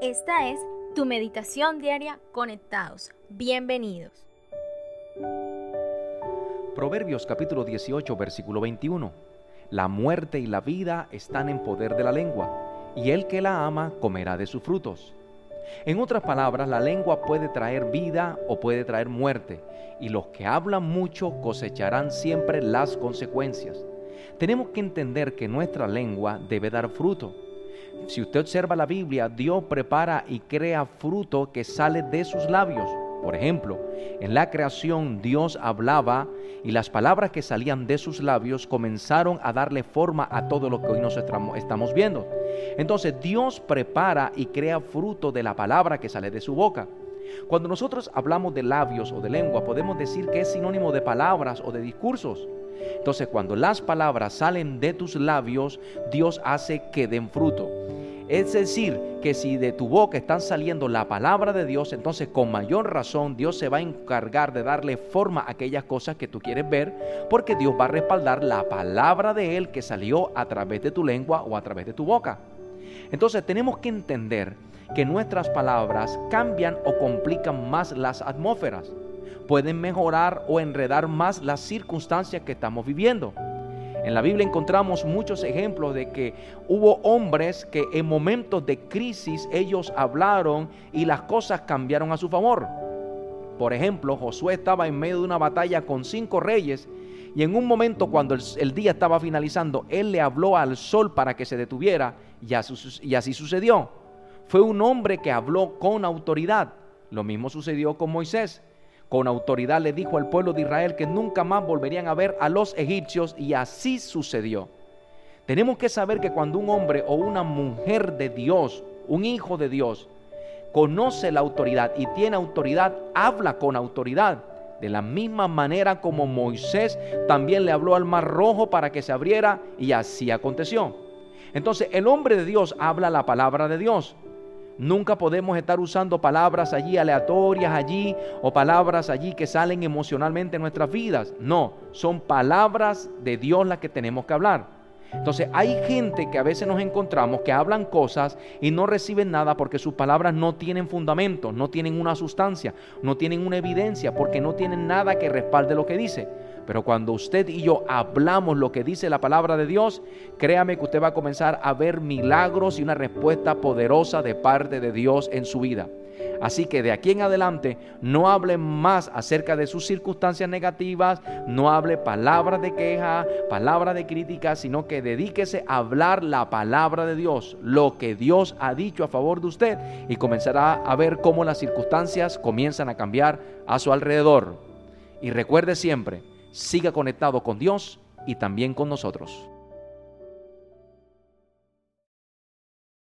Esta es tu meditación diaria conectados. Bienvenidos. Proverbios capítulo 18 versículo 21. La muerte y la vida están en poder de la lengua, y el que la ama comerá de sus frutos. En otras palabras, la lengua puede traer vida o puede traer muerte, y los que hablan mucho cosecharán siempre las consecuencias. Tenemos que entender que nuestra lengua debe dar fruto. Si usted observa la Biblia, Dios prepara y crea fruto que sale de sus labios. Por ejemplo, en la creación Dios hablaba y las palabras que salían de sus labios comenzaron a darle forma a todo lo que hoy nos estamos viendo. Entonces Dios prepara y crea fruto de la palabra que sale de su boca. Cuando nosotros hablamos de labios o de lengua, podemos decir que es sinónimo de palabras o de discursos. Entonces, cuando las palabras salen de tus labios, Dios hace que den fruto. Es decir, que si de tu boca están saliendo la palabra de Dios, entonces con mayor razón Dios se va a encargar de darle forma a aquellas cosas que tú quieres ver, porque Dios va a respaldar la palabra de Él que salió a través de tu lengua o a través de tu boca. Entonces tenemos que entender que nuestras palabras cambian o complican más las atmósferas, pueden mejorar o enredar más las circunstancias que estamos viviendo. En la Biblia encontramos muchos ejemplos de que hubo hombres que en momentos de crisis ellos hablaron y las cosas cambiaron a su favor. Por ejemplo, Josué estaba en medio de una batalla con cinco reyes y en un momento cuando el, día estaba finalizando, él le habló al sol para que se detuviera y así sucedió. Fue un hombre que habló con autoridad. Lo mismo sucedió con Moisés con autoridad le dijo al pueblo de Israel que nunca más volverían a ver a los egipcios y así sucedió. Tenemos que saber que cuando un hombre o una mujer de Dios, un hijo de Dios, conoce la autoridad y tiene autoridad, habla con autoridad. De la misma manera como Moisés también le habló al mar rojo para que se abriera y así aconteció. Entonces el hombre de Dios habla la palabra de Dios. Nunca podemos estar usando palabras allí aleatorias allí o palabras allí que salen emocionalmente en nuestras vidas. No, son palabras de Dios las que tenemos que hablar. Entonces hay gente que a veces nos encontramos que hablan cosas y no reciben nada porque sus palabras no tienen fundamento, no tienen una sustancia, no tienen una evidencia, porque no tienen nada que respalde lo que dice. Pero cuando usted y yo hablamos lo que dice la palabra de Dios, créame que usted va a comenzar a ver milagros y una respuesta poderosa de parte de Dios en su vida. Así que de aquí en adelante no hable más acerca de sus circunstancias negativas, no hable palabras de queja, palabras de crítica, sino que dedíquese a hablar la palabra de Dios, lo que Dios ha dicho a favor de usted y comenzará a ver cómo las circunstancias comienzan a cambiar a su alrededor. Y recuerde siempre, siga conectado con Dios y también con nosotros.